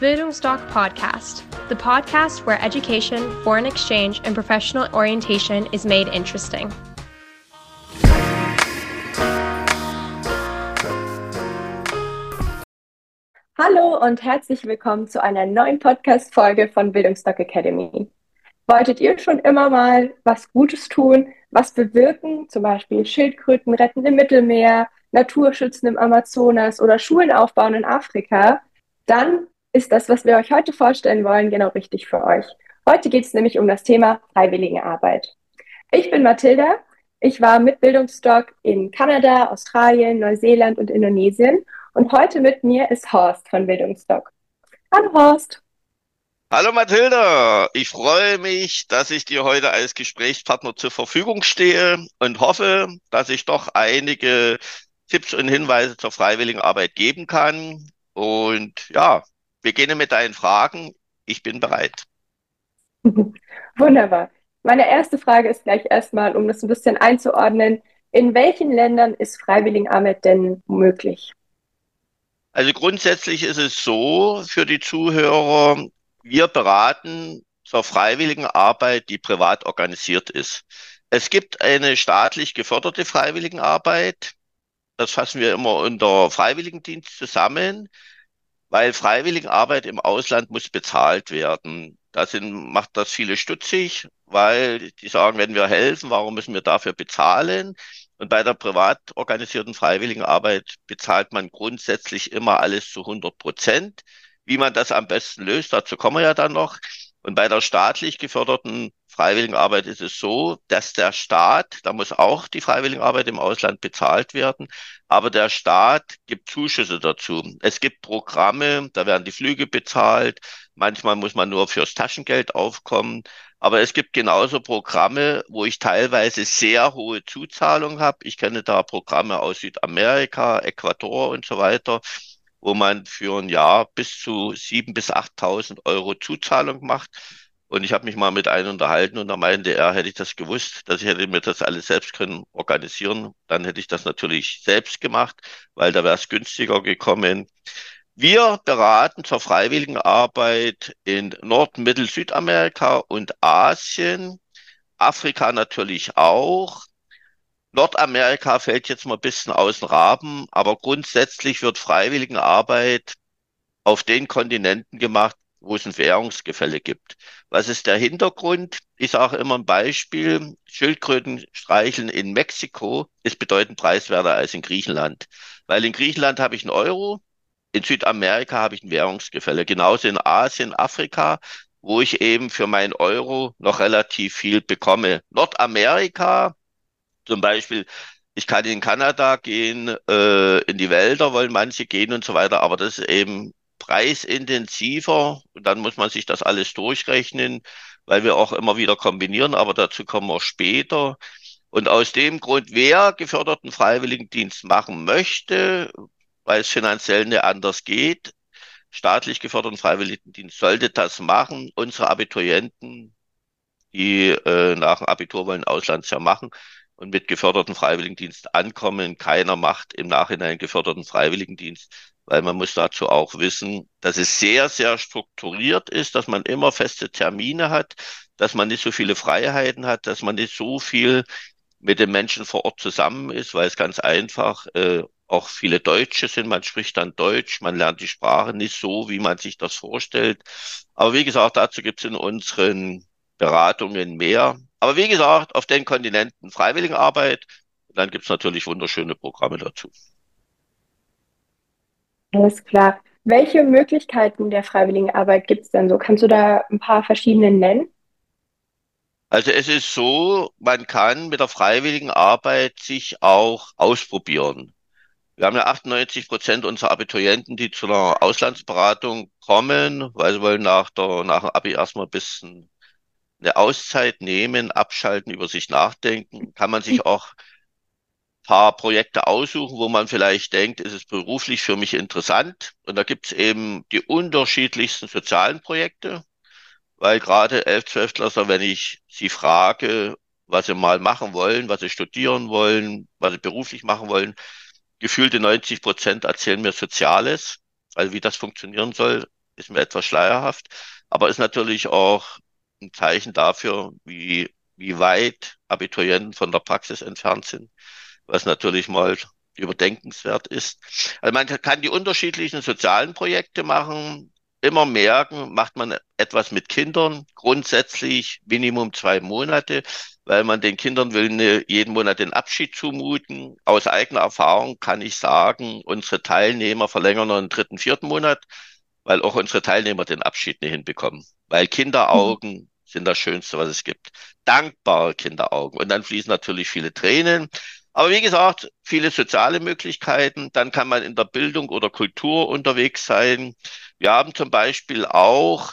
Bildungsdoc Podcast, the podcast where education, foreign exchange, and professional orientation is made interesting. Hallo und herzlich willkommen zu einer neuen Podcast-Folge von Bildungsdoc Academy. Wolltet ihr schon immer mal was Gutes tun, was bewirken, zum Beispiel Schildkröten retten im Mittelmeer, Naturschützen im Amazonas oder Schulen aufbauen in Afrika? Dann ist das, was wir euch heute vorstellen wollen, genau richtig für euch. Heute geht es nämlich um das Thema Freiwilligenarbeit. Ich bin Mathilda. Ich war mit Bildungsstock in Kanada, Australien, Neuseeland und Indonesien. Und heute mit mir ist Horst von Bildungsstock. Hallo Horst. Hallo Mathilda, ich freue mich, dass ich dir heute als Gesprächspartner zur Verfügung stehe und hoffe, dass ich doch einige Tipps und Hinweise zur freiwilligen Arbeit geben kann. Und ja, beginne mit deinen Fragen. Ich bin bereit. Wunderbar. Meine erste Frage ist gleich erstmal, um das ein bisschen einzuordnen. In welchen Ländern ist Freiwilligenarbeit denn möglich? Also grundsätzlich ist es so für die Zuhörer, wir beraten zur freiwilligen Arbeit, die privat organisiert ist. Es gibt eine staatlich geförderte Freiwilligenarbeit. Das fassen wir immer unter Freiwilligendienst zusammen weil Freiwilligenarbeit im Ausland muss bezahlt werden. Da sind, macht das viele stutzig, weil die sagen, wenn wir helfen, warum müssen wir dafür bezahlen? Und bei der privat organisierten Freiwilligenarbeit bezahlt man grundsätzlich immer alles zu 100 Prozent. Wie man das am besten löst, dazu kommen wir ja dann noch. Und bei der staatlich geförderten Freiwilligenarbeit ist es so, dass der Staat, da muss auch die Freiwilligenarbeit im Ausland bezahlt werden, aber der Staat gibt Zuschüsse dazu. Es gibt Programme, da werden die Flüge bezahlt, manchmal muss man nur fürs Taschengeld aufkommen, aber es gibt genauso Programme, wo ich teilweise sehr hohe Zuzahlungen habe. Ich kenne da Programme aus Südamerika, Ecuador und so weiter wo man für ein Jahr bis zu sieben bis 8.000 Euro Zuzahlung macht. Und ich habe mich mal mit einem unterhalten und da meinte er, hätte ich das gewusst, dass ich hätte mir das alles selbst können organisieren, dann hätte ich das natürlich selbst gemacht, weil da wäre es günstiger gekommen. Wir beraten zur freiwilligen Arbeit in Nord-, Mittel-, Südamerika und Asien, Afrika natürlich auch. Nordamerika fällt jetzt mal ein bisschen außen Rahmen, aber grundsätzlich wird Freiwilligenarbeit auf den Kontinenten gemacht, wo es ein Währungsgefälle gibt. Was ist der Hintergrund? Ich sage immer ein Beispiel. Schildkröten streicheln in Mexiko ist bedeutend preiswerter als in Griechenland. Weil in Griechenland habe ich einen Euro, in Südamerika habe ich ein Währungsgefälle. Genauso in Asien, Afrika, wo ich eben für meinen Euro noch relativ viel bekomme. Nordamerika zum Beispiel, ich kann in Kanada gehen, äh, in die Wälder wollen manche gehen und so weiter, aber das ist eben preisintensiver dann muss man sich das alles durchrechnen, weil wir auch immer wieder kombinieren, aber dazu kommen wir später. Und aus dem Grund, wer geförderten Freiwilligendienst machen möchte, weil es finanziell nicht anders geht, staatlich geförderten Freiwilligendienst sollte das machen. Unsere Abiturienten, die äh, nach dem Abitur wollen Auslandsjahr machen, und mit geförderten Freiwilligendienst ankommen. Keiner macht im Nachhinein geförderten Freiwilligendienst, weil man muss dazu auch wissen, dass es sehr, sehr strukturiert ist, dass man immer feste Termine hat, dass man nicht so viele Freiheiten hat, dass man nicht so viel mit den Menschen vor Ort zusammen ist, weil es ganz einfach äh, auch viele Deutsche sind. Man spricht dann Deutsch, man lernt die Sprache nicht so, wie man sich das vorstellt. Aber wie gesagt, dazu gibt es in unseren Beratungen mehr. Aber wie gesagt, auf den Kontinenten Freiwilligenarbeit. Und dann gibt es natürlich wunderschöne Programme dazu. Alles klar. Welche Möglichkeiten der Freiwilligenarbeit gibt es denn so? Kannst du da ein paar verschiedene nennen? Also es ist so, man kann mit der freiwilligen Arbeit sich auch ausprobieren. Wir haben ja 98 Prozent unserer Abiturienten, die zu einer Auslandsberatung kommen, weil sie wollen nach der, nach dem Abi erstmal ein bisschen eine Auszeit nehmen, abschalten, über sich nachdenken, kann man sich auch paar Projekte aussuchen, wo man vielleicht denkt, ist es beruflich für mich interessant. Und da gibt es eben die unterschiedlichsten sozialen Projekte, weil gerade 11, 12 Klasser, wenn ich sie frage, was sie mal machen wollen, was sie studieren wollen, was sie beruflich machen wollen, gefühlte 90 Prozent erzählen mir Soziales, also wie das funktionieren soll. ist mir etwas schleierhaft, aber ist natürlich auch ein Zeichen dafür, wie, wie weit Abiturienten von der Praxis entfernt sind, was natürlich mal überdenkenswert ist. Also man kann die unterschiedlichen sozialen Projekte machen, immer merken, macht man etwas mit Kindern, grundsätzlich Minimum zwei Monate, weil man den Kindern will ne, jeden Monat den Abschied zumuten. Aus eigener Erfahrung kann ich sagen, unsere Teilnehmer verlängern noch einen dritten, vierten Monat, weil auch unsere Teilnehmer den Abschied nicht hinbekommen. Weil Kinderaugen mhm. sind das Schönste, was es gibt. Dankbare Kinderaugen. Und dann fließen natürlich viele Tränen. Aber wie gesagt, viele soziale Möglichkeiten. Dann kann man in der Bildung oder Kultur unterwegs sein. Wir haben zum Beispiel auch,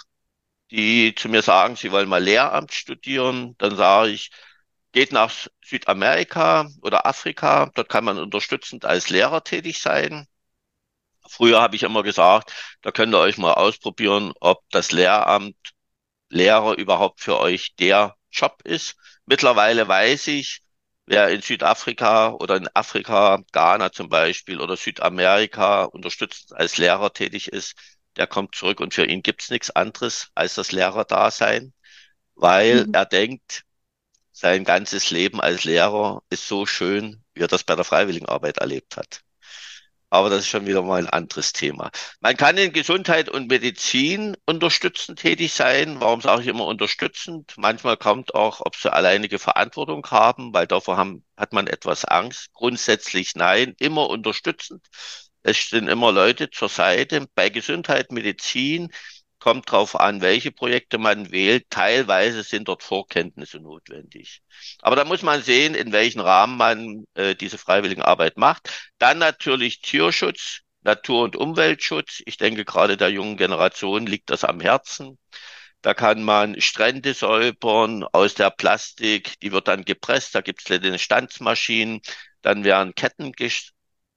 die zu mir sagen, sie wollen mal Lehramt studieren. Dann sage ich, geht nach Südamerika oder Afrika. Dort kann man unterstützend als Lehrer tätig sein. Früher habe ich immer gesagt, da könnt ihr euch mal ausprobieren, ob das Lehramt Lehrer überhaupt für euch der Job ist. Mittlerweile weiß ich, wer in Südafrika oder in Afrika, Ghana zum Beispiel oder Südamerika unterstützend als Lehrer tätig ist, der kommt zurück und für ihn gibt's nichts anderes als das Lehrerdasein, weil mhm. er denkt, sein ganzes Leben als Lehrer ist so schön, wie er das bei der Freiwilligenarbeit erlebt hat. Aber das ist schon wieder mal ein anderes Thema. Man kann in Gesundheit und Medizin unterstützend tätig sein. Warum sage ich immer unterstützend? Manchmal kommt auch, ob sie alleinige Verantwortung haben, weil davor haben, hat man etwas Angst. Grundsätzlich nein, immer unterstützend. Es stehen immer Leute zur Seite. Bei Gesundheit, Medizin kommt drauf an, welche Projekte man wählt. Teilweise sind dort Vorkenntnisse notwendig. Aber da muss man sehen, in welchem Rahmen man äh, diese Freiwilligenarbeit macht. Dann natürlich Tierschutz, Natur- und Umweltschutz. Ich denke, gerade der jungen Generation liegt das am Herzen. Da kann man Strände säubern aus der Plastik, die wird dann gepresst, da gibt es eine Stanzmaschinen, dann werden Ketten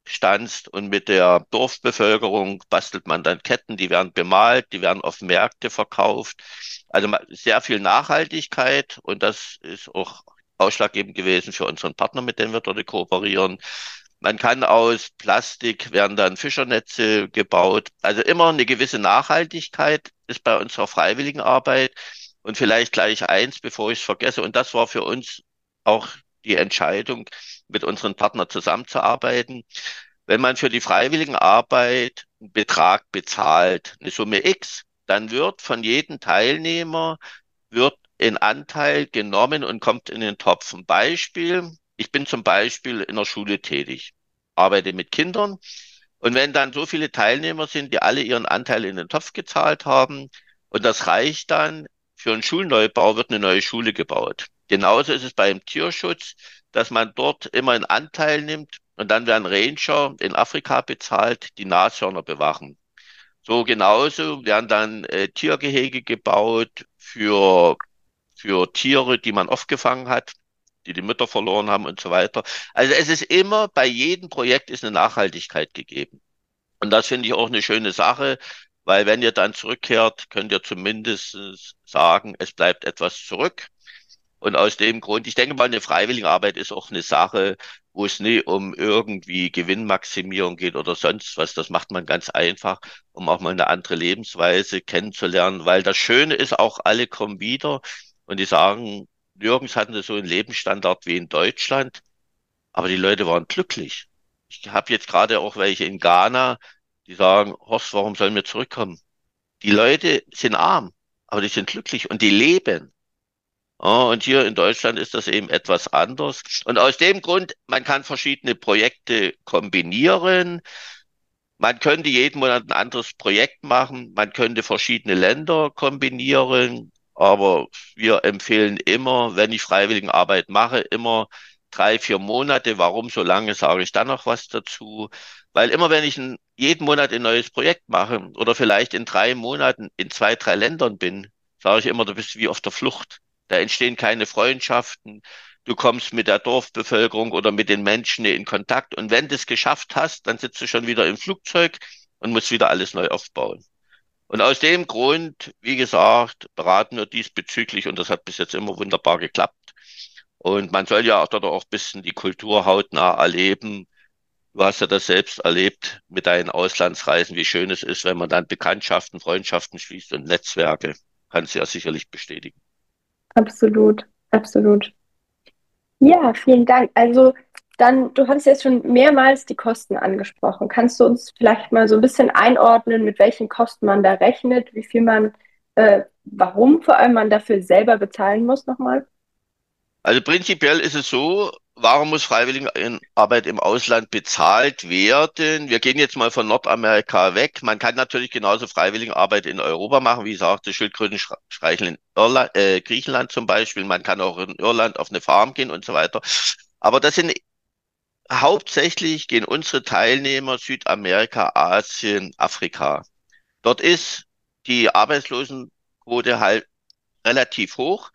stanzt und mit der Dorfbevölkerung bastelt man dann Ketten, die werden bemalt, die werden auf Märkte verkauft. Also sehr viel Nachhaltigkeit und das ist auch ausschlaggebend gewesen für unseren Partner, mit dem wir dort kooperieren. Man kann aus Plastik werden dann Fischernetze gebaut. Also immer eine gewisse Nachhaltigkeit ist bei unserer freiwilligen Arbeit. Und vielleicht gleich eins, bevor ich es vergesse. Und das war für uns auch die Entscheidung, mit unseren Partnern zusammenzuarbeiten. Wenn man für die freiwilligen Arbeit einen Betrag bezahlt, eine Summe X, dann wird von jedem Teilnehmer wird ein Anteil genommen und kommt in den Topf. Ein Beispiel, ich bin zum Beispiel in der Schule tätig, arbeite mit Kindern und wenn dann so viele Teilnehmer sind, die alle ihren Anteil in den Topf gezahlt haben und das reicht dann, für einen Schulneubau wird eine neue Schule gebaut. Genauso ist es beim Tierschutz, dass man dort immer einen Anteil nimmt und dann werden Ranger in Afrika bezahlt, die Nashörner bewachen. So genauso werden dann äh, Tiergehege gebaut für, für Tiere, die man oft gefangen hat, die die Mütter verloren haben und so weiter. Also es ist immer, bei jedem Projekt ist eine Nachhaltigkeit gegeben. Und das finde ich auch eine schöne Sache, weil wenn ihr dann zurückkehrt, könnt ihr zumindest sagen, es bleibt etwas zurück. Und aus dem Grund, ich denke mal, eine Freiwilligenarbeit ist auch eine Sache, wo es nie um irgendwie Gewinnmaximierung geht oder sonst was. Das macht man ganz einfach, um auch mal eine andere Lebensweise kennenzulernen, weil das Schöne ist auch, alle kommen wieder und die sagen, nirgends hatten sie so einen Lebensstandard wie in Deutschland, aber die Leute waren glücklich. Ich habe jetzt gerade auch welche in Ghana, die sagen, Horst, warum sollen wir zurückkommen? Die Leute sind arm, aber die sind glücklich und die leben. Und hier in Deutschland ist das eben etwas anders. Und aus dem Grund, man kann verschiedene Projekte kombinieren. Man könnte jeden Monat ein anderes Projekt machen. Man könnte verschiedene Länder kombinieren. Aber wir empfehlen immer, wenn ich Freiwilligenarbeit mache, immer drei, vier Monate. Warum so lange, sage ich dann noch was dazu. Weil immer wenn ich jeden Monat ein neues Projekt mache oder vielleicht in drei Monaten in zwei, drei Ländern bin, sage ich immer, du bist wie auf der Flucht. Da entstehen keine Freundschaften. Du kommst mit der Dorfbevölkerung oder mit den Menschen in Kontakt. Und wenn du es geschafft hast, dann sitzt du schon wieder im Flugzeug und musst wieder alles neu aufbauen. Und aus dem Grund, wie gesagt, beraten wir diesbezüglich und das hat bis jetzt immer wunderbar geklappt. Und man soll ja auch dort auch ein bisschen die Kultur hautnah erleben, Du hast ja das selbst erlebt mit deinen Auslandsreisen, wie schön es ist, wenn man dann Bekanntschaften, Freundschaften schließt und Netzwerke. Kannst du ja sicherlich bestätigen. Absolut, absolut. Ja, vielen Dank. Also dann, du hast jetzt schon mehrmals die Kosten angesprochen. Kannst du uns vielleicht mal so ein bisschen einordnen, mit welchen Kosten man da rechnet, wie viel man, äh, warum vor allem man dafür selber bezahlen muss nochmal? Also prinzipiell ist es so, warum muss Freiwilligenarbeit im Ausland bezahlt werden? Wir gehen jetzt mal von Nordamerika weg. Man kann natürlich genauso Freiwilligenarbeit in Europa machen, wie sagte Schildkröten streicheln in Irland, äh, Griechenland zum Beispiel. Man kann auch in Irland auf eine Farm gehen und so weiter. Aber das sind hauptsächlich gehen unsere Teilnehmer Südamerika, Asien, Afrika. Dort ist die Arbeitslosenquote halt relativ hoch.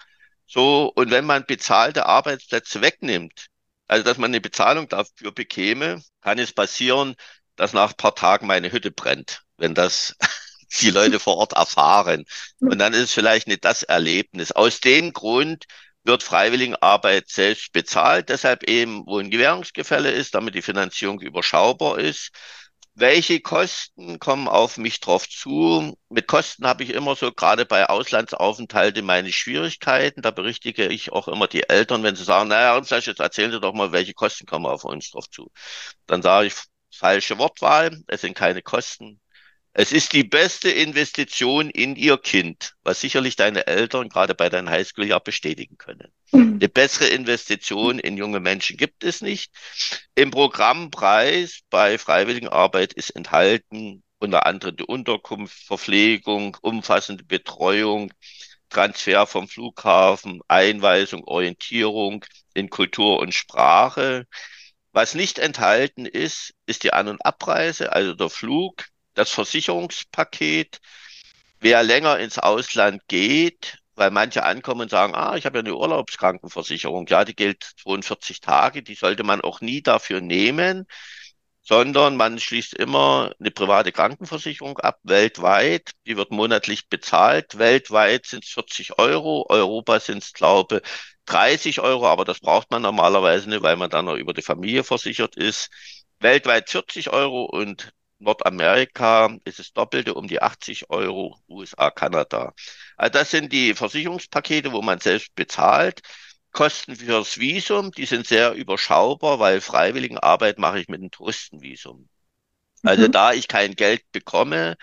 So, und wenn man bezahlte Arbeitsplätze wegnimmt, also dass man eine Bezahlung dafür bekäme, kann es passieren, dass nach ein paar Tagen meine Hütte brennt, wenn das die Leute vor Ort erfahren. Und dann ist es vielleicht nicht das Erlebnis. Aus dem Grund wird Freiwilligenarbeit selbst bezahlt, deshalb eben, wo ein Gewährungsgefälle ist, damit die Finanzierung überschaubar ist. Welche Kosten kommen auf mich drauf zu? Mit Kosten habe ich immer so, gerade bei Auslandsaufenthalten, meine Schwierigkeiten. Da berichtige ich auch immer die Eltern, wenn sie sagen, naja, uns jetzt erzählen Sie doch mal, welche Kosten kommen auf uns drauf zu. Dann sage ich, falsche Wortwahl, es sind keine Kosten. Es ist die beste Investition in ihr Kind, was sicherlich deine Eltern gerade bei deinem Highschool ja bestätigen können. Mhm. Eine bessere Investition in junge Menschen gibt es nicht. Im Programmpreis bei Freiwilligenarbeit ist enthalten unter anderem die Unterkunft, Verpflegung, umfassende Betreuung, Transfer vom Flughafen, Einweisung, Orientierung in Kultur und Sprache. Was nicht enthalten ist, ist die An- und Abreise, also der Flug, das Versicherungspaket. Wer länger ins Ausland geht, weil manche ankommen und sagen, ah, ich habe ja eine Urlaubskrankenversicherung, ja, die gilt 42 Tage, die sollte man auch nie dafür nehmen, sondern man schließt immer eine private Krankenversicherung ab, weltweit, die wird monatlich bezahlt, weltweit sind es 40 Euro, Europa sind es, glaube 30 Euro, aber das braucht man normalerweise nicht, weil man dann noch über die Familie versichert ist. Weltweit 40 Euro und Nordamerika ist es doppelte um die 80 Euro, USA, Kanada. Also das sind die Versicherungspakete, wo man selbst bezahlt. Kosten fürs Visum, die sind sehr überschaubar, weil Freiwilligenarbeit mache ich mit einem Touristenvisum. Also mhm. da ich kein Geld bekomme,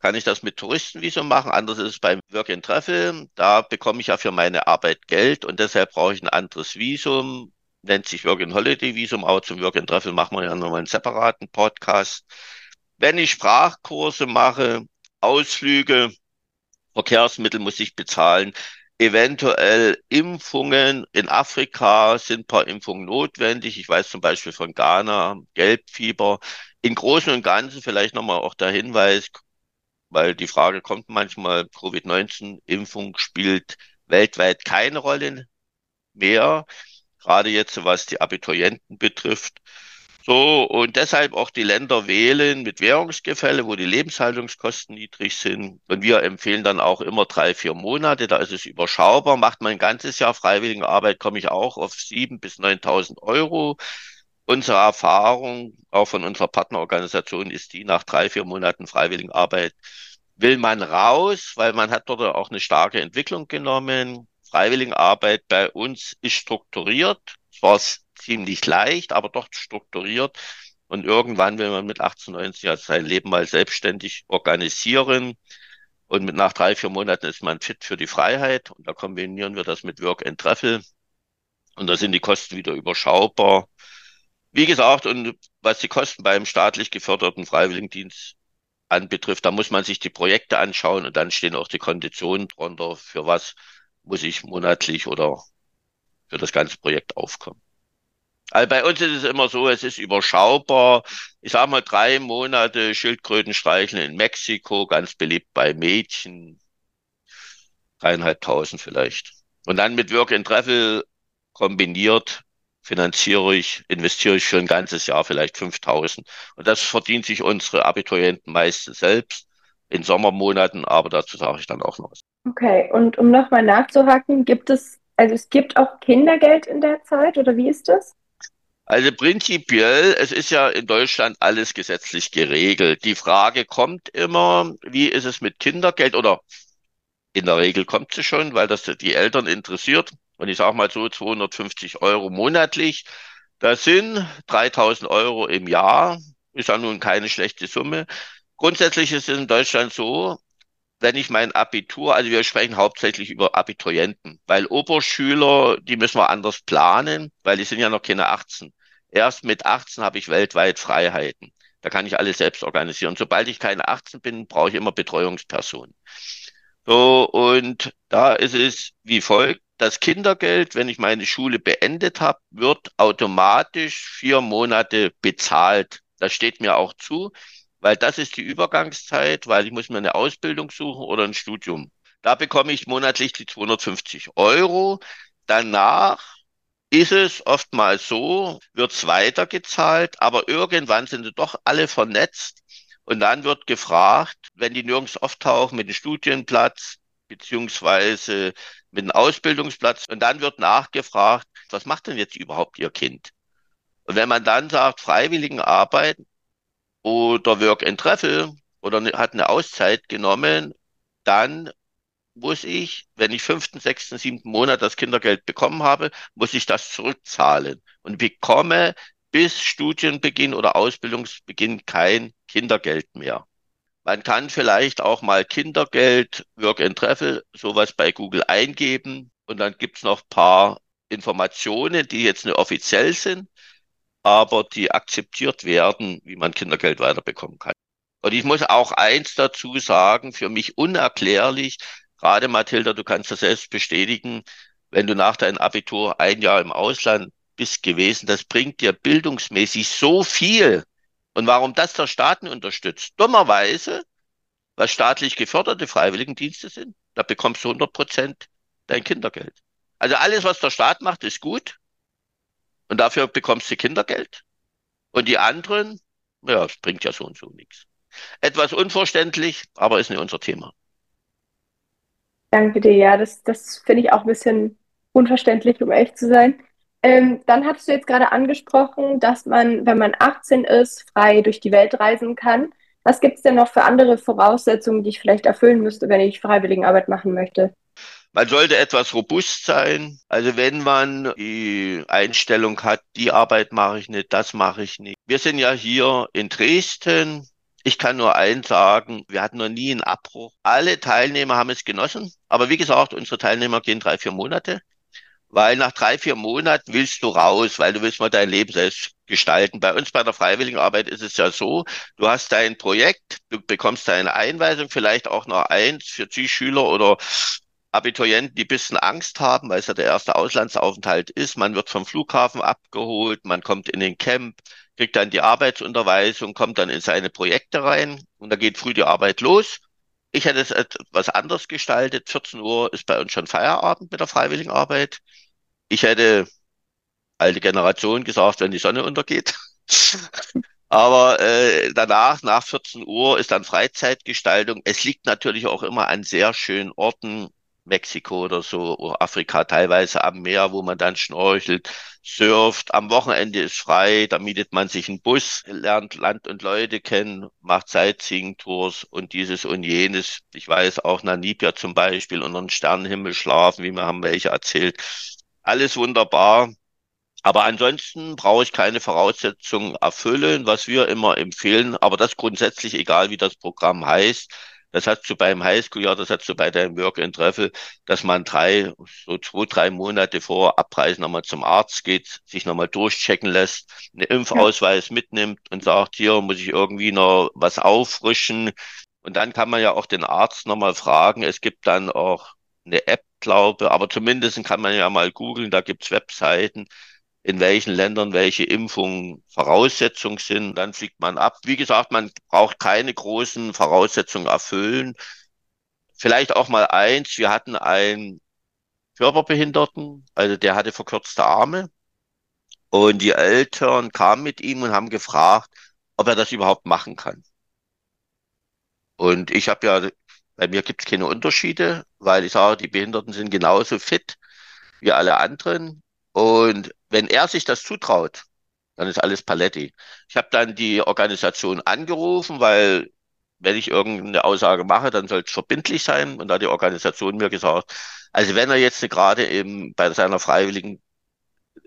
kann ich das mit Touristenvisum machen. Anders ist es beim Work and Travel. Da bekomme ich ja für meine Arbeit Geld und deshalb brauche ich ein anderes Visum. Nennt sich Work and Holiday Visum, aber zum Work and Travel machen wir ja nochmal einen separaten Podcast. Wenn ich Sprachkurse mache, Ausflüge, Verkehrsmittel muss ich bezahlen. Eventuell Impfungen. In Afrika sind ein paar Impfungen notwendig. Ich weiß zum Beispiel von Ghana, Gelbfieber. Im Großen und Ganzen vielleicht nochmal auch der Hinweis, weil die Frage kommt manchmal, Covid-19-Impfung spielt weltweit keine Rolle mehr. Gerade jetzt, was die Abiturienten betrifft. So, und deshalb auch die Länder wählen mit Währungsgefälle, wo die Lebenshaltungskosten niedrig sind. Und wir empfehlen dann auch immer drei, vier Monate. Da ist es überschaubar. Macht man ein ganzes Jahr Freiwilligenarbeit, komme ich auch auf sieben bis neuntausend Euro. Unsere Erfahrung, auch von unserer Partnerorganisation, ist die, nach drei, vier Monaten Freiwilligenarbeit will man raus, weil man hat dort auch eine starke Entwicklung genommen. Freiwilligenarbeit bei uns ist strukturiert. Zwar ziemlich leicht, aber doch strukturiert. Und irgendwann will man mit 18, 19 Jahren sein Leben mal selbstständig organisieren. Und mit nach drei, vier Monaten ist man fit für die Freiheit. Und da kombinieren wir das mit Work and Travel. Und da sind die Kosten wieder überschaubar. Wie gesagt, und was die Kosten beim staatlich geförderten Freiwilligendienst anbetrifft, da muss man sich die Projekte anschauen und dann stehen auch die Konditionen drunter, für was muss ich monatlich oder für das ganze Projekt aufkommen. Also bei uns ist es immer so, es ist überschaubar. Ich sage mal drei Monate Schildkröten streicheln in Mexiko, ganz beliebt bei Mädchen. Dreieinhalbtausend vielleicht. Und dann mit Work and Travel kombiniert finanziere ich, investiere ich für ein ganzes Jahr vielleicht 5000. Und das verdient sich unsere Abiturienten meistens selbst in Sommermonaten, aber dazu sage ich dann auch noch was. Okay, und um nochmal nachzuhaken, gibt es, also es gibt auch Kindergeld in der Zeit oder wie ist das? Also prinzipiell, es ist ja in Deutschland alles gesetzlich geregelt. Die Frage kommt immer, wie ist es mit Kindergeld oder in der Regel kommt sie schon, weil das die Eltern interessiert. Und ich sage mal so 250 Euro monatlich. Das sind 3000 Euro im Jahr. Ist ja nun keine schlechte Summe. Grundsätzlich ist es in Deutschland so, wenn ich mein Abitur, also wir sprechen hauptsächlich über Abiturienten, weil Oberschüler, die müssen wir anders planen, weil die sind ja noch keine 18. Erst mit 18 habe ich weltweit Freiheiten. Da kann ich alles selbst organisieren. Sobald ich keine 18 bin, brauche ich immer Betreuungspersonen. So, und da ist es wie folgt. Das Kindergeld, wenn ich meine Schule beendet habe, wird automatisch vier Monate bezahlt. Das steht mir auch zu weil das ist die Übergangszeit, weil ich muss mir eine Ausbildung suchen oder ein Studium. Da bekomme ich monatlich die 250 Euro. Danach ist es oftmals so, wird es weitergezahlt, aber irgendwann sind sie doch alle vernetzt und dann wird gefragt, wenn die nirgends auftauchen mit einem Studienplatz beziehungsweise mit einem Ausbildungsplatz und dann wird nachgefragt, was macht denn jetzt überhaupt Ihr Kind? Und wenn man dann sagt, Freiwilligenarbeit, oder Work and Travel oder ne, hat eine Auszeit genommen, dann muss ich, wenn ich fünften, sechsten, siebten Monat das Kindergeld bekommen habe, muss ich das zurückzahlen und bekomme bis Studienbeginn oder Ausbildungsbeginn kein Kindergeld mehr. Man kann vielleicht auch mal Kindergeld, Work and Travel, sowas bei Google eingeben und dann gibt's noch paar Informationen, die jetzt nicht offiziell sind aber die akzeptiert werden, wie man Kindergeld weiterbekommen kann. Und ich muss auch eins dazu sagen, für mich unerklärlich, gerade Mathilda, du kannst das selbst bestätigen, wenn du nach deinem Abitur ein Jahr im Ausland bist gewesen, das bringt dir bildungsmäßig so viel. Und warum das der Staaten unterstützt? Dummerweise, was staatlich geförderte Freiwilligendienste sind, da bekommst du 100 Prozent dein Kindergeld. Also alles, was der Staat macht, ist gut. Und dafür bekommst du Kindergeld. Und die anderen, ja, es bringt ja so und so nichts. Etwas unverständlich, aber ist nicht unser Thema. Danke dir, ja, das, das finde ich auch ein bisschen unverständlich, um ehrlich zu sein. Ähm, dann hattest du jetzt gerade angesprochen, dass man, wenn man 18 ist, frei durch die Welt reisen kann. Was gibt es denn noch für andere Voraussetzungen, die ich vielleicht erfüllen müsste, wenn ich Freiwilligenarbeit machen möchte? Man sollte etwas robust sein. Also wenn man die Einstellung hat, die Arbeit mache ich nicht, das mache ich nicht. Wir sind ja hier in Dresden. Ich kann nur eins sagen, wir hatten noch nie einen Abbruch. Alle Teilnehmer haben es genossen. Aber wie gesagt, unsere Teilnehmer gehen drei, vier Monate. Weil nach drei, vier Monaten willst du raus, weil du willst mal dein Leben selbst gestalten. Bei uns bei der Freiwilligenarbeit ist es ja so, du hast dein Projekt, du bekommst deine Einweisung, vielleicht auch noch eins für Zielschüler oder Abiturienten, die bisschen Angst haben, weil es ja der erste Auslandsaufenthalt ist. Man wird vom Flughafen abgeholt, man kommt in den Camp, kriegt dann die Arbeitsunterweisung, kommt dann in seine Projekte rein und da geht früh die Arbeit los. Ich hätte es etwas anders gestaltet. 14 Uhr ist bei uns schon Feierabend mit der Freiwilligenarbeit. Ich hätte alte Generation gesagt, wenn die Sonne untergeht. Aber äh, danach, nach 14 Uhr, ist dann Freizeitgestaltung. Es liegt natürlich auch immer an sehr schönen Orten. Mexiko oder so, Afrika teilweise am Meer, wo man dann schnorchelt, surft. Am Wochenende ist frei, da mietet man sich einen Bus, lernt Land und Leute kennen, macht Sightseeing-Tours und dieses und jenes. Ich weiß auch Namibia zum Beispiel unter den Sternenhimmel schlafen, wie mir haben welche erzählt. Alles wunderbar. Aber ansonsten brauche ich keine Voraussetzungen erfüllen, was wir immer empfehlen. Aber das grundsätzlich, egal wie das Programm heißt, das hast du beim Highschool-Jahr, das hast du bei deinem Work and Travel, dass man drei, so zwei, drei Monate vor Abreisen nochmal zum Arzt geht, sich nochmal durchchecken lässt, einen Impfausweis ja. mitnimmt und sagt, hier muss ich irgendwie noch was auffrischen. Und dann kann man ja auch den Arzt nochmal fragen. Es gibt dann auch eine App, glaube, aber zumindest kann man ja mal googeln, da gibt's Webseiten, in welchen Ländern welche Impfungen Voraussetzung sind. Dann fliegt man ab. Wie gesagt, man braucht keine großen Voraussetzungen erfüllen. Vielleicht auch mal eins. Wir hatten einen Körperbehinderten, also der hatte verkürzte Arme. Und die Eltern kamen mit ihm und haben gefragt, ob er das überhaupt machen kann. Und ich habe ja, bei mir gibt es keine Unterschiede, weil ich sage, die Behinderten sind genauso fit wie alle anderen. Und wenn er sich das zutraut, Dann ist alles Paletti. Ich habe dann die Organisation angerufen, weil wenn ich irgendeine Aussage mache, dann soll es verbindlich sein. Und da hat die Organisation mir gesagt, also wenn er jetzt gerade eben bei seiner freiwilligen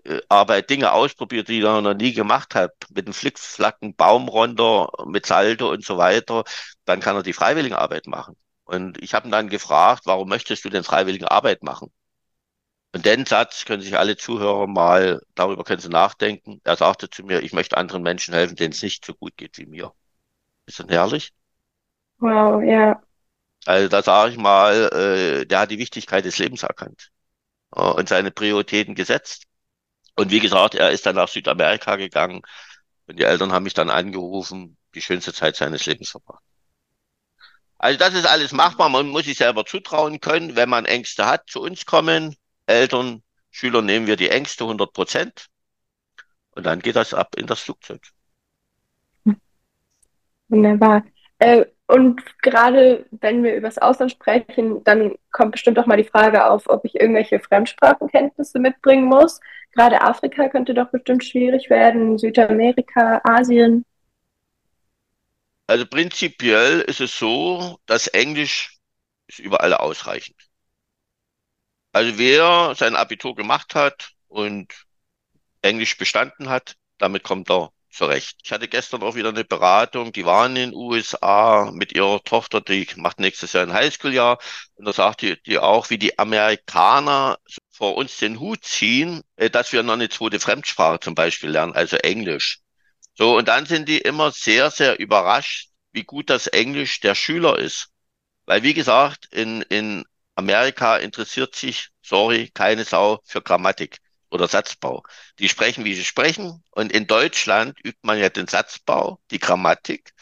äh, Arbeit Dinge ausprobiert, die er noch nie gemacht hat, mit einem Flickflacken, Baumronder, mit Salto und so weiter, dann kann er die freiwillige Arbeit machen. Und ich habe ihn dann gefragt, warum möchtest du denn freiwillige Arbeit machen? Und den Satz können sich alle Zuhörer mal, darüber können sie nachdenken. Er sagte zu mir, ich möchte anderen Menschen helfen, denen es nicht so gut geht wie mir. Ist das herrlich? Wow, ja. Also da sage ich mal, äh, der hat die Wichtigkeit des Lebens erkannt äh, und seine Prioritäten gesetzt. Und wie gesagt, er ist dann nach Südamerika gegangen und die Eltern haben mich dann angerufen, die schönste Zeit seines Lebens verbracht. Also das ist alles machbar. Man muss sich selber zutrauen können, wenn man Ängste hat, zu uns kommen. Eltern, Schüler nehmen wir die Ängste 100 Prozent. Und dann geht das ab in das Flugzeug. Wunderbar. Äh, und gerade wenn wir über das Ausland sprechen, dann kommt bestimmt auch mal die Frage auf, ob ich irgendwelche Fremdsprachenkenntnisse mitbringen muss. Gerade Afrika könnte doch bestimmt schwierig werden, Südamerika, Asien. Also prinzipiell ist es so, dass Englisch ist überall ausreichend. Also wer sein Abitur gemacht hat und Englisch bestanden hat, damit kommt er zurecht. Ich hatte gestern auch wieder eine Beratung, die waren in den USA mit ihrer Tochter, die macht nächstes Jahr ein Highschool-Jahr und da sagt die, die auch, wie die Amerikaner vor uns den Hut ziehen, äh, dass wir noch eine zweite Fremdsprache zum Beispiel lernen, also Englisch. So, und dann sind die immer sehr, sehr überrascht, wie gut das Englisch der Schüler ist. Weil, wie gesagt, in, in Amerika interessiert sich, sorry, keine Sau für Grammatik oder Satzbau. Die sprechen, wie sie sprechen. Und in Deutschland übt man ja den Satzbau, die Grammatik.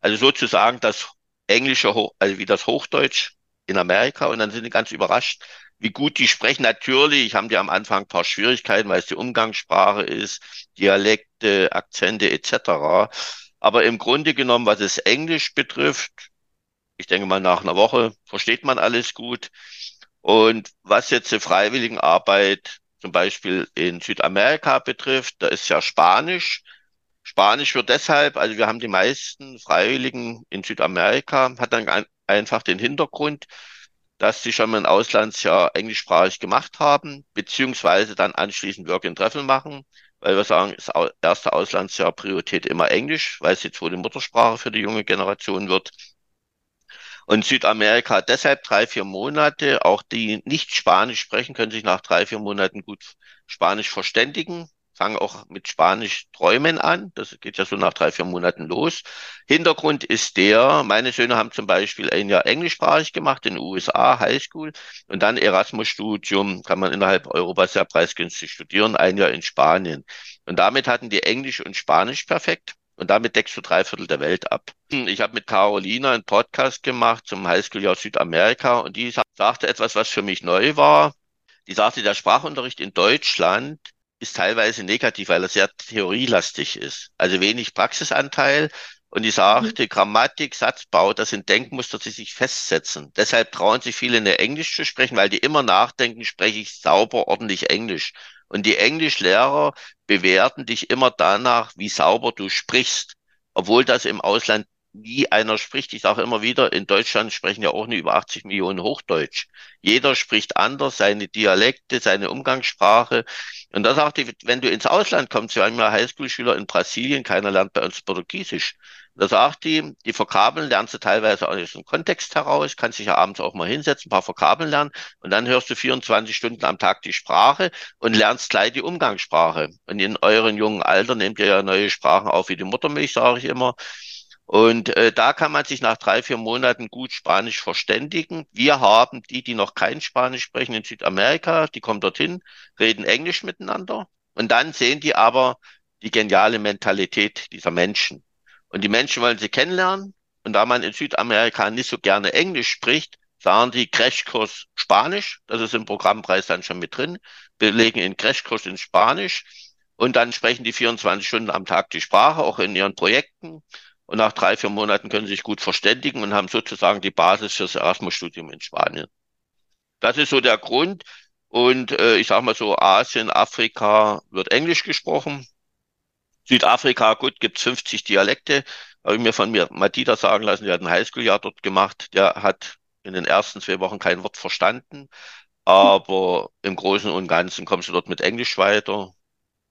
Also sozusagen das Englische, also wie das Hochdeutsch in Amerika. Und dann sind die ganz überrascht, wie gut die sprechen. Natürlich haben die am Anfang ein paar Schwierigkeiten, weil es die Umgangssprache ist, Dialekte, Akzente etc. Aber im Grunde genommen, was es Englisch betrifft, ich denke mal, nach einer Woche versteht man alles gut. Und was jetzt die Freiwilligenarbeit zum Beispiel in Südamerika betrifft, da ist ja Spanisch. Spanisch wird deshalb, also wir haben die meisten Freiwilligen in Südamerika, hat dann ein, einfach den Hintergrund, dass sie schon mal ein Auslandsjahr englischsprachig gemacht haben, beziehungsweise dann anschließend Work and Travel machen, weil wir sagen, das erste Auslandsjahr Priorität immer Englisch, weil es jetzt wohl die Muttersprache für die junge Generation wird. Und Südamerika deshalb drei, vier Monate. Auch die nicht Spanisch sprechen, können sich nach drei, vier Monaten gut Spanisch verständigen fangen auch mit Spanisch träumen an. Das geht ja so nach drei, vier Monaten los. Hintergrund ist der, meine Söhne haben zum Beispiel ein Jahr englischsprachig gemacht in den USA, Highschool, und dann Erasmus-Studium, kann man innerhalb Europas sehr preisgünstig studieren, ein Jahr in Spanien. Und damit hatten die Englisch und Spanisch perfekt. Und damit deckst du drei Viertel der Welt ab. Ich habe mit Carolina einen Podcast gemacht zum Highschool-Jahr Südamerika und die sagte etwas, was für mich neu war. Die sagte, der Sprachunterricht in Deutschland ist teilweise negativ, weil er sehr theorielastig ist. Also wenig Praxisanteil. Und ich sagte, mhm. Grammatik, Satzbau, das sind Denkmuster, die sich festsetzen. Deshalb trauen sich viele in Englisch zu sprechen, weil die immer nachdenken, spreche ich sauber, ordentlich Englisch. Und die Englischlehrer bewerten dich immer danach, wie sauber du sprichst. Obwohl das im Ausland wie einer spricht. Ich sage immer wieder, in Deutschland sprechen ja auch nicht über 80 Millionen Hochdeutsch. Jeder spricht anders, seine Dialekte, seine Umgangssprache. Und da sagt ich, wenn du ins Ausland kommst, wir haben ja Highschool-Schüler in Brasilien, keiner lernt bei uns Portugiesisch. Da sagt die, die Vokabeln lernst du teilweise aus dem Kontext heraus, kannst dich ja abends auch mal hinsetzen, ein paar Vokabeln lernen und dann hörst du 24 Stunden am Tag die Sprache und lernst gleich die Umgangssprache. Und in euren jungen Alter nehmt ihr ja neue Sprachen auf wie die Muttermilch, sage ich immer. Und äh, da kann man sich nach drei, vier Monaten gut Spanisch verständigen. Wir haben die, die noch kein Spanisch sprechen in Südamerika, die kommen dorthin, reden Englisch miteinander. Und dann sehen die aber die geniale Mentalität dieser Menschen. Und die Menschen wollen sie kennenlernen. Und da man in Südamerika nicht so gerne Englisch spricht, sagen die Crashkurs Spanisch. Das ist im Programmpreis dann schon mit drin. Belegen in Crashkurs in Spanisch. Und dann sprechen die 24 Stunden am Tag die Sprache, auch in ihren Projekten. Und nach drei, vier Monaten können sie sich gut verständigen und haben sozusagen die Basis fürs Erasmus-Studium in Spanien. Das ist so der Grund. Und äh, ich sage mal so, Asien, Afrika wird Englisch gesprochen. Südafrika, gut, gibt's 50 Dialekte. Habe ich mir von mir Madida sagen lassen, der hat ein Highschool-Jahr dort gemacht. Der hat in den ersten zwei Wochen kein Wort verstanden. Aber im Großen und Ganzen kommst du dort mit Englisch weiter.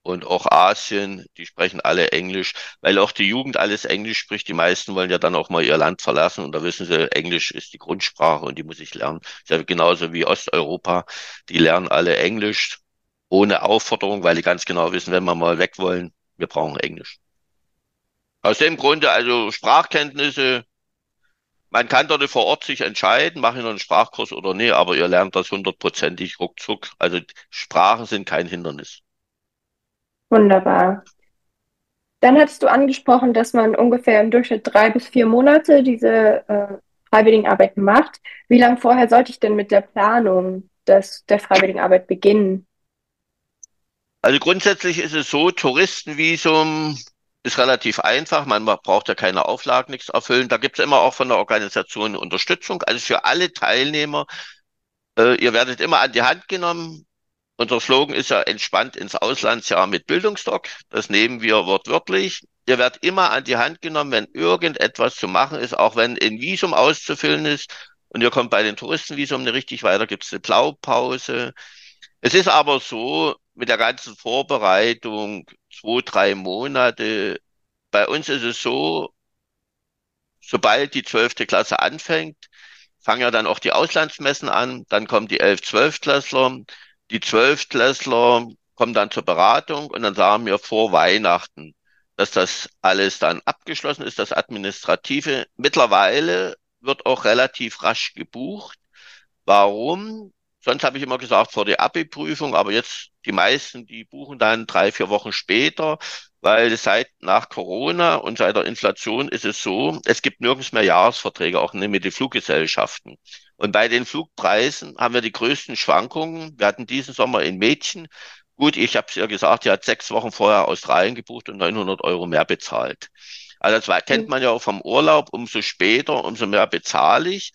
Und auch Asien, die sprechen alle Englisch, weil auch die Jugend alles Englisch spricht. Die meisten wollen ja dann auch mal ihr Land verlassen und da wissen sie, Englisch ist die Grundsprache und die muss ich lernen. Ist ja genauso wie Osteuropa. Die lernen alle Englisch ohne Aufforderung, weil die ganz genau wissen, wenn wir mal weg wollen, wir brauchen Englisch. Aus dem Grunde, also Sprachkenntnisse, man kann dort vor Ort sich entscheiden, mache ich noch einen Sprachkurs oder nee, aber ihr lernt das hundertprozentig ruckzuck. Also Sprachen sind kein Hindernis. Wunderbar. Dann hattest du angesprochen, dass man ungefähr im Durchschnitt drei bis vier Monate diese äh, Freiwilligenarbeit macht. Wie lange vorher sollte ich denn mit der Planung des, der Freiwilligenarbeit beginnen? Also grundsätzlich ist es so, Touristenvisum ist relativ einfach. Man braucht ja keine Auflagen, nichts erfüllen. Da gibt es immer auch von der Organisation Unterstützung. Also für alle Teilnehmer, äh, ihr werdet immer an die Hand genommen. Unser Slogan ist ja entspannt ins Auslandsjahr mit Bildungsdoc. Das nehmen wir wortwörtlich. Ihr werdet immer an die Hand genommen, wenn irgendetwas zu machen ist, auch wenn ein Visum auszufüllen ist. Und ihr kommt bei den Touristenvisum nicht richtig weiter, gibt es eine Blaupause. Es ist aber so, mit der ganzen Vorbereitung, zwei, drei Monate. Bei uns ist es so, sobald die zwölfte Klasse anfängt, fangen ja dann auch die Auslandsmessen an, dann kommen die elf, zwölftklässler. Die Zwölftklässler kommen dann zur Beratung und dann sagen wir vor Weihnachten, dass das alles dann abgeschlossen ist, das Administrative. Mittlerweile wird auch relativ rasch gebucht. Warum? Sonst habe ich immer gesagt vor der Abi-Prüfung, aber jetzt die meisten, die buchen dann drei, vier Wochen später, weil seit nach Corona und seit der Inflation ist es so, es gibt nirgends mehr Jahresverträge, auch nicht mit den Fluggesellschaften. Und bei den Flugpreisen haben wir die größten Schwankungen. Wir hatten diesen Sommer in Mädchen. Gut, ich habe es ja gesagt, die hat sechs Wochen vorher Australien gebucht und 900 Euro mehr bezahlt. Also das kennt man ja auch vom Urlaub. Umso später, umso mehr bezahle ich.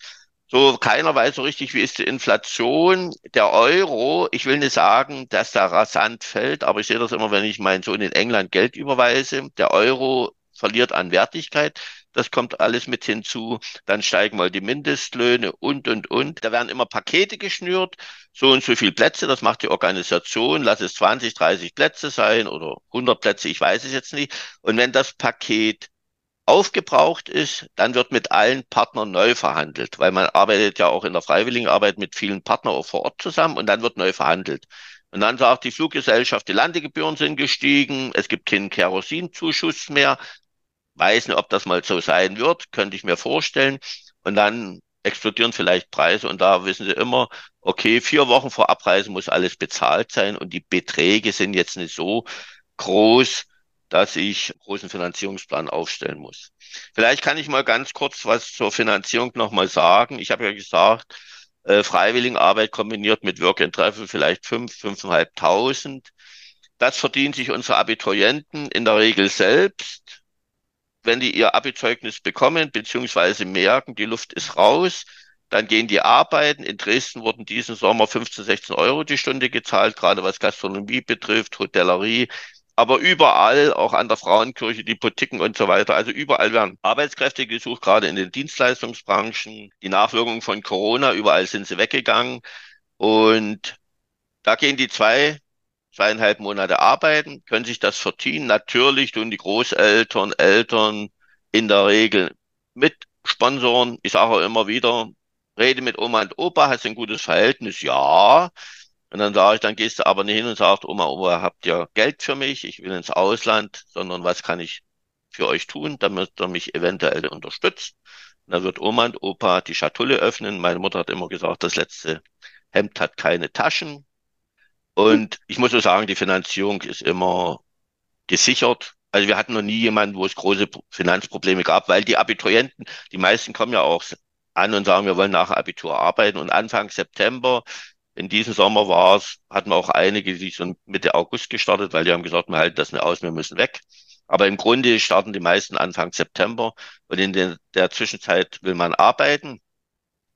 So, keiner weiß so richtig, wie ist die Inflation. Der Euro, ich will nicht sagen, dass der rasant fällt, aber ich sehe das immer, wenn ich meinen Sohn in England Geld überweise. Der Euro verliert an Wertigkeit. Das kommt alles mit hinzu. Dann steigen mal die Mindestlöhne und, und, und. Da werden immer Pakete geschnürt. So und so viel Plätze. Das macht die Organisation. Lass es 20, 30 Plätze sein oder 100 Plätze. Ich weiß es jetzt nicht. Und wenn das Paket aufgebraucht ist, dann wird mit allen Partnern neu verhandelt, weil man arbeitet ja auch in der Freiwilligenarbeit mit vielen Partnern auch vor Ort zusammen und dann wird neu verhandelt. Und dann sagt die Fluggesellschaft, die Landegebühren sind gestiegen, es gibt keinen Kerosinzuschuss mehr. Weiß nicht, ob das mal so sein wird, könnte ich mir vorstellen. Und dann explodieren vielleicht Preise und da wissen Sie immer, okay, vier Wochen vor Abreise muss alles bezahlt sein und die Beträge sind jetzt nicht so groß, dass ich einen großen Finanzierungsplan aufstellen muss. Vielleicht kann ich mal ganz kurz was zur Finanzierung nochmal sagen. Ich habe ja gesagt, äh, Freiwilligenarbeit kombiniert mit Work and Travel vielleicht fünf, fünfeinhalbtausend. Das verdienen sich unsere Abiturienten in der Regel selbst. Wenn die ihr Abizeugnis bekommen, beziehungsweise merken, die Luft ist raus, dann gehen die arbeiten. In Dresden wurden diesen Sommer 15, 16 Euro die Stunde gezahlt, gerade was Gastronomie betrifft, Hotellerie aber überall, auch an der Frauenkirche, die Boutiquen und so weiter. Also überall werden Arbeitskräfte gesucht, gerade in den Dienstleistungsbranchen. Die Nachwirkungen von Corona, überall sind sie weggegangen. Und da gehen die zwei, zweieinhalb Monate arbeiten, können sich das verdienen. Natürlich tun die Großeltern, Eltern in der Regel mit Sponsoren. Ich sage auch immer wieder, rede mit Oma und Opa, hast du ein gutes Verhältnis? Ja. Und dann sage ich, dann gehst du aber nicht hin und sagst, Oma, Oma, habt ihr Geld für mich? Ich will ins Ausland, sondern was kann ich für euch tun, damit ihr mich eventuell unterstützt? Und dann wird Oma und Opa die Schatulle öffnen. Meine Mutter hat immer gesagt, das letzte Hemd hat keine Taschen. Und ich muss so sagen, die Finanzierung ist immer gesichert. Also wir hatten noch nie jemanden, wo es große Finanzprobleme gab, weil die Abiturienten, die meisten kommen ja auch an und sagen, wir wollen nach Abitur arbeiten. Und Anfang September in diesem Sommer war es, hatten wir auch einige, die sind Mitte August gestartet, weil die haben gesagt, wir halten das nicht aus, wir müssen weg. Aber im Grunde starten die meisten Anfang September und in der Zwischenzeit will man arbeiten.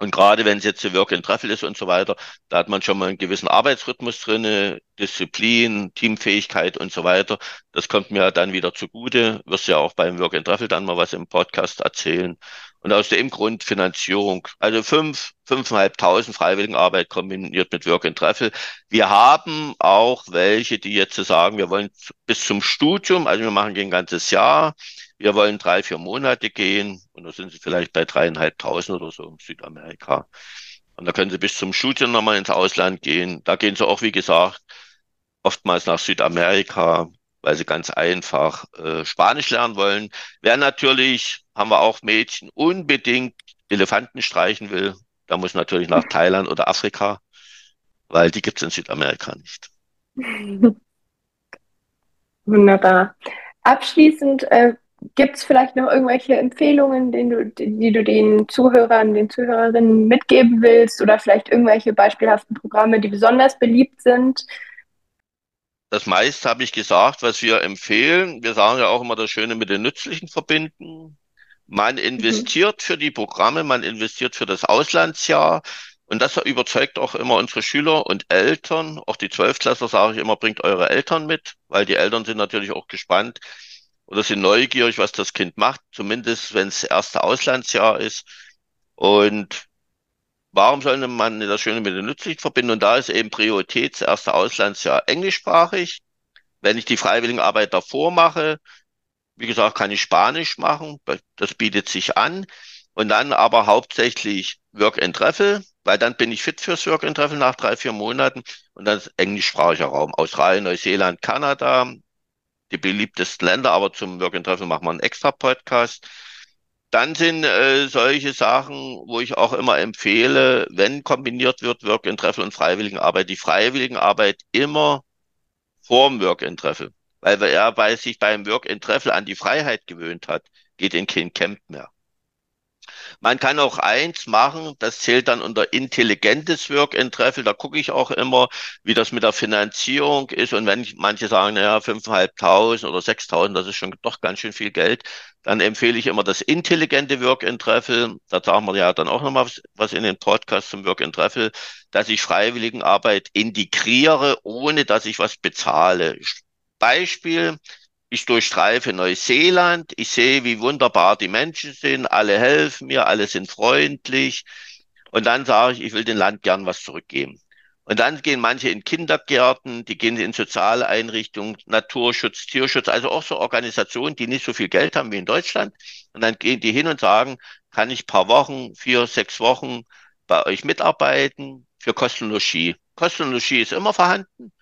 Und gerade wenn es jetzt Work and Travel ist und so weiter, da hat man schon mal einen gewissen Arbeitsrhythmus drinne, Disziplin, Teamfähigkeit und so weiter. Das kommt mir dann wieder zugute. Wirst ja auch beim Work and Travel dann mal was im Podcast erzählen. Und aus dem Grund Finanzierung. Also fünf, fünfeinhalbtausend Freiwilligenarbeit kombiniert mit Work and Travel. Wir haben auch welche, die jetzt sagen, wir wollen bis zum Studium, also wir machen ein ganzes Jahr, wir wollen drei, vier Monate gehen und da sind sie vielleicht bei dreieinhalbtausend oder so in Südamerika. Und da können sie bis zum Studium nochmal ins Ausland gehen. Da gehen sie auch, wie gesagt, oftmals nach Südamerika, weil sie ganz einfach äh, Spanisch lernen wollen. Wer natürlich, haben wir auch Mädchen, unbedingt Elefanten streichen will, da muss natürlich nach Thailand oder Afrika, weil die gibt es in Südamerika nicht. Wunderbar. Abschließend äh, Gibt es vielleicht noch irgendwelche Empfehlungen, die du, die du den Zuhörern, den Zuhörerinnen mitgeben willst oder vielleicht irgendwelche beispielhaften Programme, die besonders beliebt sind? Das meiste habe ich gesagt, was wir empfehlen. Wir sagen ja auch immer das Schöne mit den Nützlichen verbinden. Man mhm. investiert mhm. für die Programme, man investiert für das Auslandsjahr. Und das überzeugt auch immer unsere Schüler und Eltern. Auch die Zwölftklässler sage ich immer, bringt eure Eltern mit, weil die Eltern sind natürlich auch gespannt, oder sind neugierig, was das Kind macht, zumindest wenn es erste Auslandsjahr ist. Und warum sollte man das Schöne mit dem Nützlichen verbinden? Und da ist eben Priorität das erste Auslandsjahr englischsprachig. Wenn ich die Freiwilligenarbeit davor mache, wie gesagt, kann ich Spanisch machen, das bietet sich an. Und dann aber hauptsächlich Work and Travel, weil dann bin ich fit fürs Work and Travel nach drei, vier Monaten. Und dann englischsprachiger Raum. Australien, Neuseeland, Kanada, die beliebtesten Länder, aber zum Travel machen wir einen extra Podcast. Dann sind äh, solche Sachen, wo ich auch immer empfehle, wenn kombiniert wird Work and Travel und Freiwilligenarbeit, die Freiwilligenarbeit immer vorm Work and Travel. Weil er, weil sich beim Work and Travel an die Freiheit gewöhnt hat, geht in kein Camp mehr. Man kann auch eins machen, das zählt dann unter intelligentes Work and Travel. Da gucke ich auch immer, wie das mit der Finanzierung ist. Und wenn manche sagen, naja, 5.500 oder 6.000, das ist schon doch ganz schön viel Geld, dann empfehle ich immer das intelligente Work and Travel. Da sagen wir ja dann auch nochmal was, in den Podcast zum Work and Travel, dass ich Freiwilligenarbeit integriere, ohne dass ich was bezahle. Beispiel, ich durchstreife Neuseeland, ich sehe, wie wunderbar die Menschen sind, alle helfen mir, alle sind freundlich. Und dann sage ich, ich will dem Land gern was zurückgeben. Und dann gehen manche in Kindergärten, die gehen in soziale Einrichtungen, Naturschutz, Tierschutz, also auch so Organisationen, die nicht so viel Geld haben wie in Deutschland. Und dann gehen die hin und sagen, kann ich paar Wochen, vier, sechs Wochen bei euch mitarbeiten für Kostenlogie. Kostenlogie ist immer vorhanden.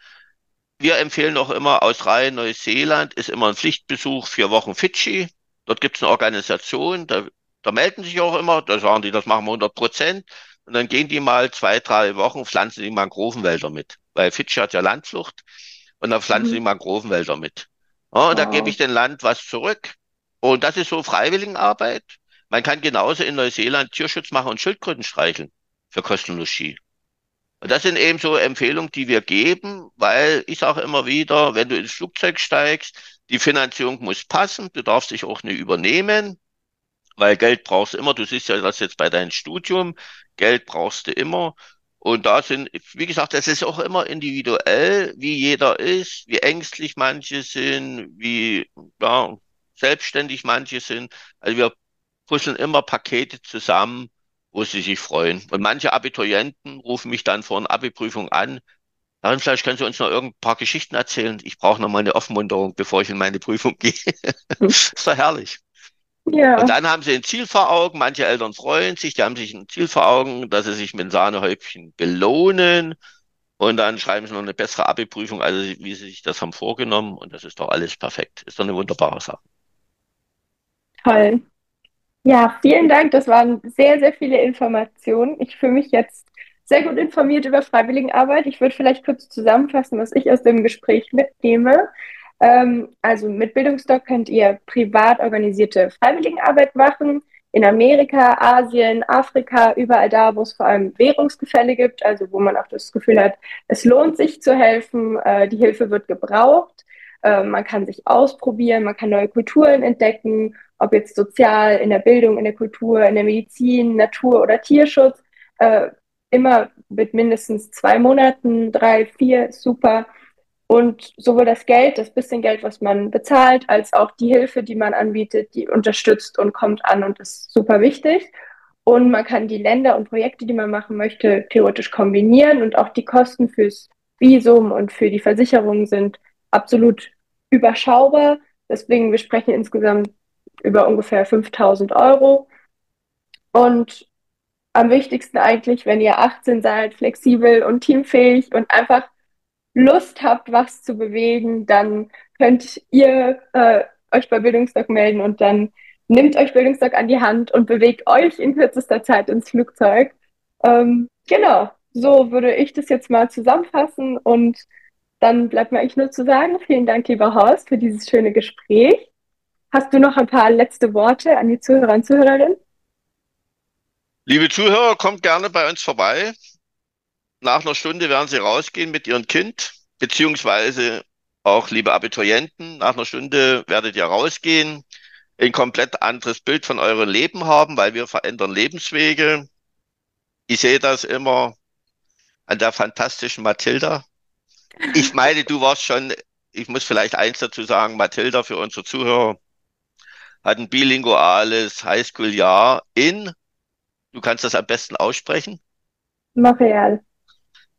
Wir empfehlen auch immer Australien, Neuseeland ist immer ein Pflichtbesuch, vier Wochen Fidschi. Dort gibt es eine Organisation, da, da melden sich auch immer, da sagen die, das machen wir 100 Prozent. Und dann gehen die mal zwei, drei Wochen, pflanzen die Mangrovenwälder mit. Weil Fidschi hat ja Landflucht und dann pflanzen mhm. die Mangrovenwälder mit. Ja, und wow. da gebe ich dem Land was zurück. Und das ist so Freiwilligenarbeit. Man kann genauso in Neuseeland Tierschutz machen und Schildkröten streicheln für kostenlos Ski. Und das sind eben so Empfehlungen, die wir geben, weil ich sage immer wieder, wenn du ins Flugzeug steigst, die Finanzierung muss passen, du darfst dich auch nicht übernehmen, weil Geld brauchst du immer. Du siehst ja das jetzt bei deinem Studium, Geld brauchst du immer. Und da sind, wie gesagt, das ist auch immer individuell, wie jeder ist, wie ängstlich manche sind, wie ja, selbstständig manche sind. Also wir puzzeln immer Pakete zusammen, wo sie sich freuen. Und manche Abiturienten rufen mich dann vor einer Abi-Prüfung an. Darin vielleicht können Sie uns noch irgendein paar Geschichten erzählen. Ich brauche noch mal eine Offenmunterung, bevor ich in meine Prüfung gehe. ist doch herrlich. Ja. Und dann haben sie ein Ziel vor Augen. Manche Eltern freuen sich, die haben sich ein Ziel vor Augen, dass sie sich mit Sahnehäubchen belohnen. Und dann schreiben sie noch eine bessere Abi-Prüfung, als wie sie sich das haben vorgenommen. Und das ist doch alles perfekt. Ist doch eine wunderbare Sache. Toll. Ja, vielen Dank. Das waren sehr, sehr viele Informationen. Ich fühle mich jetzt sehr gut informiert über Freiwilligenarbeit. Ich würde vielleicht kurz zusammenfassen, was ich aus dem Gespräch mitnehme. Ähm, also mit Bildungsdoc könnt ihr privat organisierte Freiwilligenarbeit machen. In Amerika, Asien, Afrika, überall da, wo es vor allem Währungsgefälle gibt, also wo man auch das Gefühl hat, es lohnt sich zu helfen, äh, die Hilfe wird gebraucht. Äh, man kann sich ausprobieren, man kann neue Kulturen entdecken ob jetzt sozial, in der Bildung, in der Kultur, in der Medizin, Natur- oder Tierschutz. äh, immer mit mindestens zwei Monaten, drei, vier, super. Und sowohl das Geld, das bisschen Geld, was man bezahlt, als auch die Hilfe, die man anbietet, die unterstützt und kommt an und ist super wichtig. Und man kann die Länder und Projekte, die man machen möchte, theoretisch kombinieren und auch die Kosten fürs Visum und für die Versicherung sind absolut überschaubar. Deswegen, wir sprechen insgesamt über ungefähr 5000 Euro. Und am wichtigsten eigentlich, wenn ihr 18 seid, flexibel und teamfähig und einfach Lust habt, was zu bewegen, dann könnt ihr äh, euch bei Bildungsdoc melden und dann nehmt euch Bildungsdoc an die Hand und bewegt euch in kürzester Zeit ins Flugzeug. Ähm, genau, so würde ich das jetzt mal zusammenfassen und dann bleibt mir eigentlich nur zu sagen, vielen Dank, lieber Horst, für dieses schöne Gespräch. Hast du noch ein paar letzte Worte an die Zuhörer und Zuhörerinnen? Liebe Zuhörer, kommt gerne bei uns vorbei. Nach einer Stunde werden Sie rausgehen mit Ihrem Kind, beziehungsweise auch liebe Abiturienten, nach einer Stunde werdet ihr rausgehen, ein komplett anderes Bild von eurem Leben haben, weil wir verändern Lebenswege. Ich sehe das immer an der fantastischen Mathilda. Ich meine, du warst schon, ich muss vielleicht eins dazu sagen, Mathilda für unsere Zuhörer hat ein bilinguales Highschool-Jahr in, du kannst das am besten aussprechen? Montreal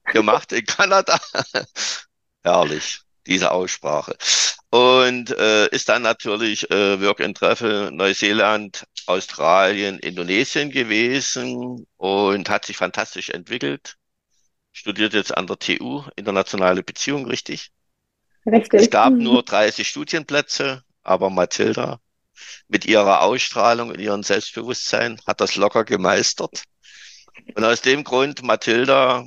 gemacht in Kanada. Herrlich, diese Aussprache. Und äh, ist dann natürlich äh, Work and Travel Neuseeland, Australien, Indonesien gewesen und hat sich fantastisch entwickelt. Studiert jetzt an der TU, internationale Beziehungen, richtig? Richtig. Es gab nur 30 Studienplätze, aber Mathilda mit ihrer Ausstrahlung und ihrem Selbstbewusstsein hat das locker gemeistert. Und aus dem Grund, Mathilda,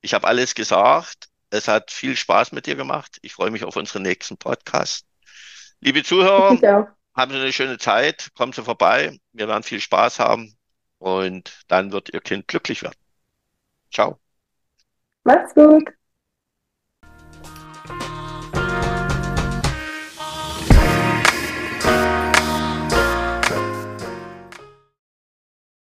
ich habe alles gesagt. Es hat viel Spaß mit dir gemacht. Ich freue mich auf unseren nächsten Podcast. Liebe Zuhörer, haben Sie eine schöne Zeit. Kommen Sie vorbei. Wir werden viel Spaß haben. Und dann wird Ihr Kind glücklich werden. Ciao. Macht's gut.